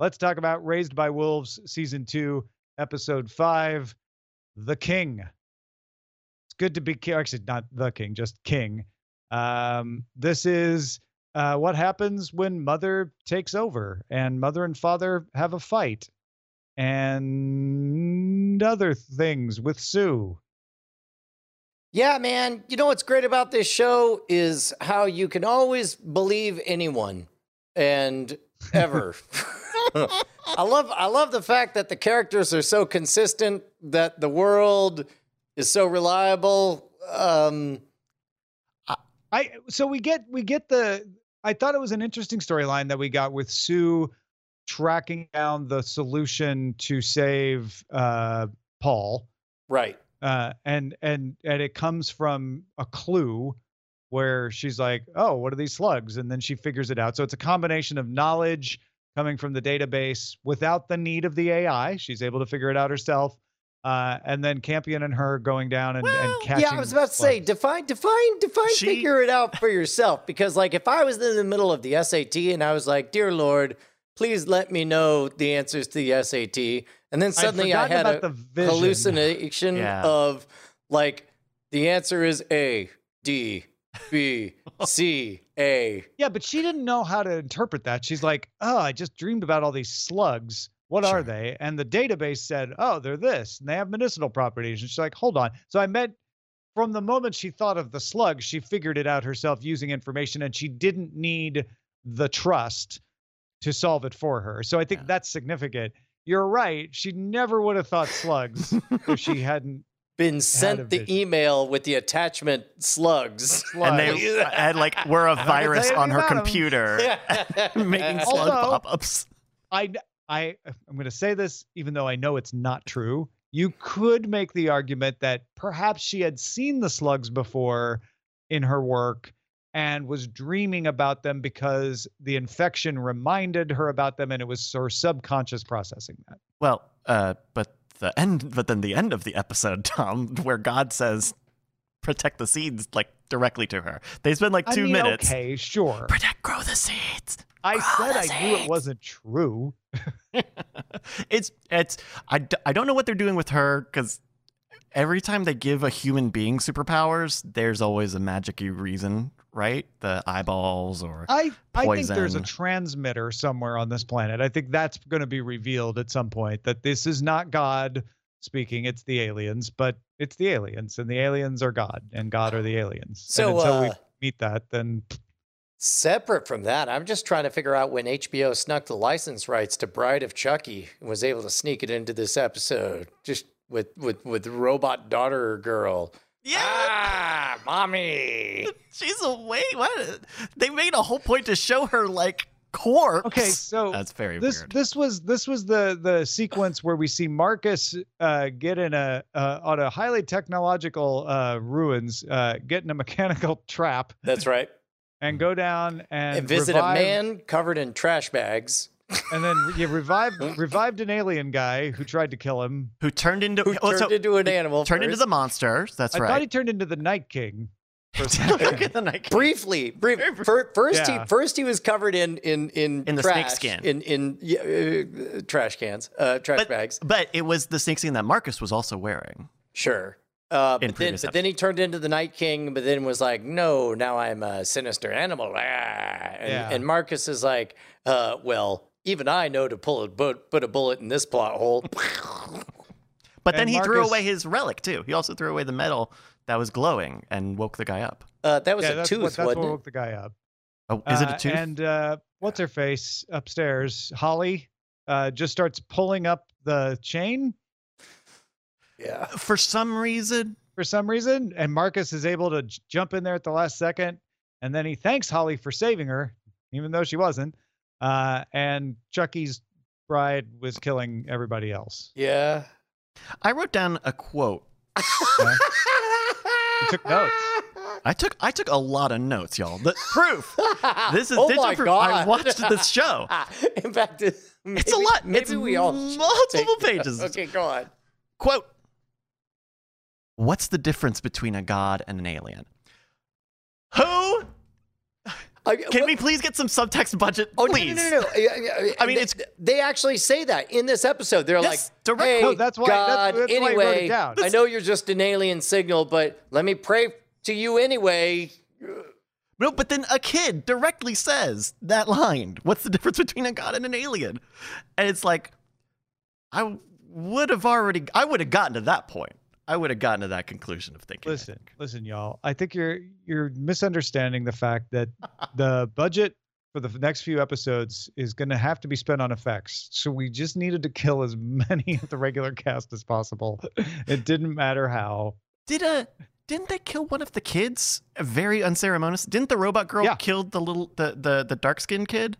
let's talk about Raised by Wolves season two, episode five, The King. It's good to be king. Actually, not the king, just king. Um, this is uh, what happens when mother takes over and mother and father have a fight and other things with Sue. Yeah, man. You know what's great about this show is how you can always believe anyone and ever. I love I love the fact that the characters are so consistent that the world is so reliable. Um I so we get we get the I thought it was an interesting storyline that we got with Sue tracking down the solution to save uh Paul. right. uh, and and and it comes from a clue where she's like, "Oh, what are these slugs?" and then she figures it out. So it's a combination of knowledge coming from the database without the need of the AI. She's able to figure it out herself, uh, and then Campion and her going down and, and catching. yeah, I was about to say slugs. define define define She- figure it out for yourself because like if I was in the middle of the SAT and I was like, "Dear Lord, please let me know the answers to the SAT." And then suddenly I forgotten had a the hallucination Yeah. of like the answer is A, D, B, C, A. Yeah, but she didn't know how to interpret that. She's like, "Oh, I just dreamed about all these slugs. What are they?" And the database said, "Oh, they're this, and they have medicinal properties." And she's like, "Hold on." So I meant from the moment she thought of the slug, she figured it out herself using information, and she didn't need the trust to solve it for her. So I think Yeah. that's significant. You're right. She never would have thought slugs if she hadn't. Been sent the vision. email with the attachment slugs. and they slugs. had like were a virus on her computer making slug Also- pop-ups. I I I'm going to say this even though I know it's not true. You could make the argument that perhaps she had seen the slugs before in her work and was dreaming about them because the infection reminded her about them and it was her subconscious processing that. Well, uh, but the end, but then the end of the episode, Tom, where God says, "Protect the seeds," like directly to her. They spend like two I mean, minutes. Okay, sure. Protect, grow the seeds. I Grow said I knew it wasn't true. it's it's I, I don't know what they're doing with her because every time they give a human being superpowers, there's always a magicy reason, right? The eyeballs or I, I think there's a transmitter somewhere on this planet. I think that's going to be revealed at some point that this is not God speaking, it's the aliens, but it's the aliens, and the aliens are God, and God are the aliens. So, and until we uh, meet that, then Separate from that, I'm just trying to figure out when HBO snuck the license rights to Bride of Chucky and was able to sneak it into this episode, just with with with robot daughter girl. yeah. Ah, mommy. She's away. What? They made a whole point to show her like corpse. okay, so That's very this weird. this was this was the the sequence where we see Marcus uh, get in a uh, on a highly technological uh, ruins, uh, get in a mechanical trap That's right. and go down and, And visit revive- a man covered in trash bags. And then you revived revived an alien guy who tried to kill him. Who turned into Who oh, so turned into an animal. turned into the monster. That's I right. I thought he turned into the Night King. Look at the night. King. briefly. Brief, first, Yeah. he first he was covered in in in In the trash, snakeskin. in in uh, trash cans, uh, trash But, bags. but it was the snakeskin that Marcus was also wearing. Sure. Uh, but then, but then he turned into the Night King, but then was like, no, now I'm a sinister animal. Ah. And, Yeah. and Marcus is like, uh, well, even I know to pull a put, put a bullet in this plot hole. But then And he threw away his relic too. He also threw away the metal that was glowing and woke the guy up. Uh, that was yeah, a that's tooth, what, that's what wasn't it? woke the guy up. Oh, is it Uh, a tooth? And uh, what's her face upstairs? Holly uh, just starts pulling up the chain Yeah. For some reason, for some reason, and Marcus is able to j- jump in there at the last second, and then he thanks Holly for saving her, even though she wasn't. Uh, and Chucky's bride was killing everybody else. Yeah. I wrote down a quote. You took notes. I took I took a lot of notes, y'all. The proof. This is oh digital my proof. God. I watched this show. In fact, it- It's a maybe- lot. Maybe It's we all multiple pages. Okay, go on. Quote What's the difference between a god and an alien? Who? I, Can what- we please get some subtext budget, Oh please? no, no, no! Yeah, yeah, I mean, they, it's- they actually say that in this episode. They're Yes, like, direct "Hey, quote. That's why- that's- God, that's why I wrote it down. I know you're just an alien signal, but let me pray to you anyway." No, but then a kid directly says that line. What's the difference between a god and an alien? And it's like, I would have already, I would have gotten to that point. I would have gotten to that conclusion of thinking. Listen, think. listen, y'all. I think you're you're misunderstanding the fact that the budget for the next few episodes is going to have to be spent on effects. So we just needed to kill as many of the regular cast as possible. It didn't matter how. Did uh didn't they kill one of the kids? Very unceremonious. Didn't the robot girl Yeah. kill the little the the the dark skinned kid?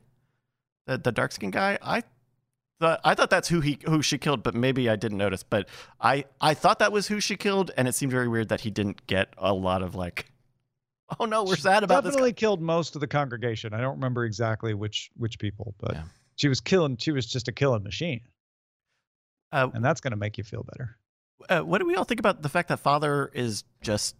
The the dark skinned guy? I I thought that's who he who she killed, but maybe I didn't notice. But I I thought that was who she killed, and it seemed very weird that he didn't get a lot of like Oh no, we're She sad about this. Definitely killed most of the congregation. I don't remember exactly which which people, but Yeah. she was killing. She was just a killing machine, Uh, and that's going to make you feel better. uh, what do we all think about the fact that Father is just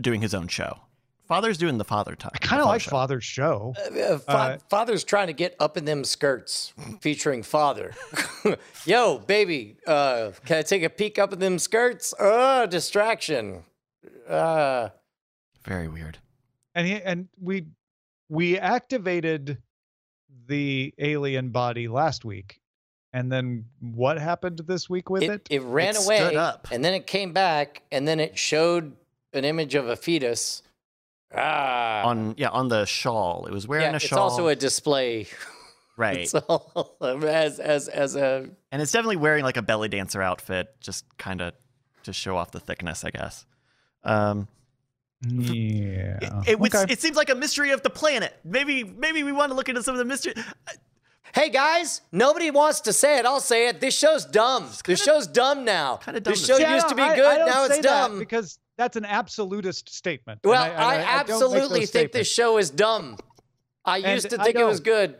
doing his own show? Father's doing the Father time. I kind of like show. Father's show. Uh, uh, fa- Uh, Father's trying to get up in them skirts, featuring Father. Yo, baby, uh, can I take a peek up in them skirts? Uh, distraction. Uh, Very weird. and he, and we we activated the alien body last week and then what happened this week with it, it, it ran It away, stood up. and then it came back, and then it showed an image of a fetus. Ah, On yeah, on the shawl. It was wearing yeah, a shawl. it's also a display. right. So, as as as a And it's definitely wearing like a belly dancer outfit, just kind of to show off the thickness, I guess. Um, yeah it, it, was- Okay. it seems like a mystery of the planet. Maybe maybe we want to look into some of the mystery. Hey guys, nobody wants to say it. I'll say it. This show's dumb. this show's dumb now. kinda dumb This to show say. Yeah, used to be I- I good. don't now say it's that dumb. because that's an absolutist statement well, and I, don't make absolutely those think this show is dumb. I And used to think it was good.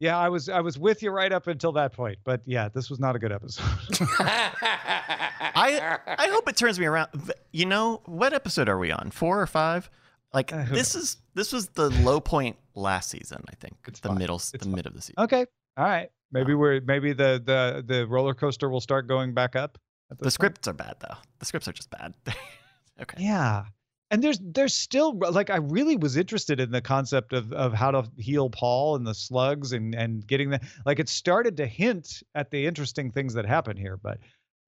yeah i was i was with you right up until that point but yeah this was not a good episode I I hope it turns me around. You know what episode are we on? Four or five? Like Uh, who this is this was the low point last season. I think It's the fine. middle It's the fine. mid of the season. okay all right maybe we're maybe the the the roller coaster will start going back up at The point. scripts are bad though. The scripts are just bad. okay. Yeah. And there's there's still like I really was interested in the concept of of how to heal Paul and the slugs and and getting the like it started to hint at the interesting things that happen here, but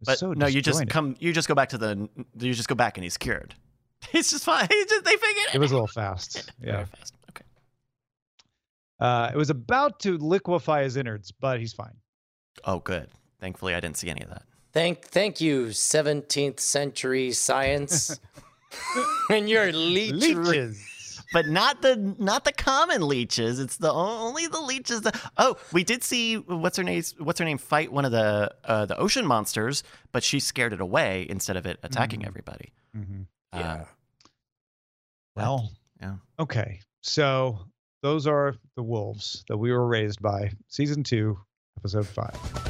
But so no, you just come. You just go back to the. You just go back and he's cured. He's just fine. He just they figured it. It was a little fast. Very Yeah. fast. Okay. Uh, it was about to liquefy his innards, but he's fine. Oh, good. Thankfully, I didn't see any of that. Thank thank you, 17th century science. and your leech. Leeches. But not the not the common leeches. It's the only the leeches. That, oh, we did see what's her name? What's her name? Fight one of the uh, the ocean monsters, but she scared it away instead of it attacking Mhm. everybody. Mhm. Yeah. Um, Well, Yeah. Okay. So those are the wolves that we were raised by, season two, episode five.